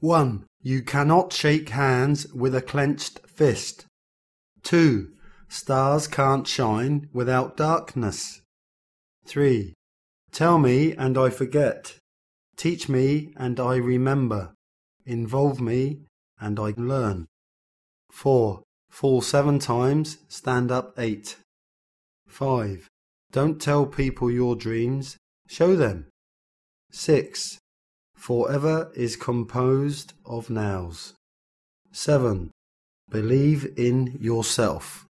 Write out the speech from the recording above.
1. You cannot shake hands with a clenched fist. 2. Stars can't shine without darkness. 3. Tell me and I forget. Teach me and I remember. Involve me and I learn. 4. Fall seven times, stand up eight. 5. Don't tell people your dreams, show them. 6. Forever is composed of nows. 7. Believe in yourself.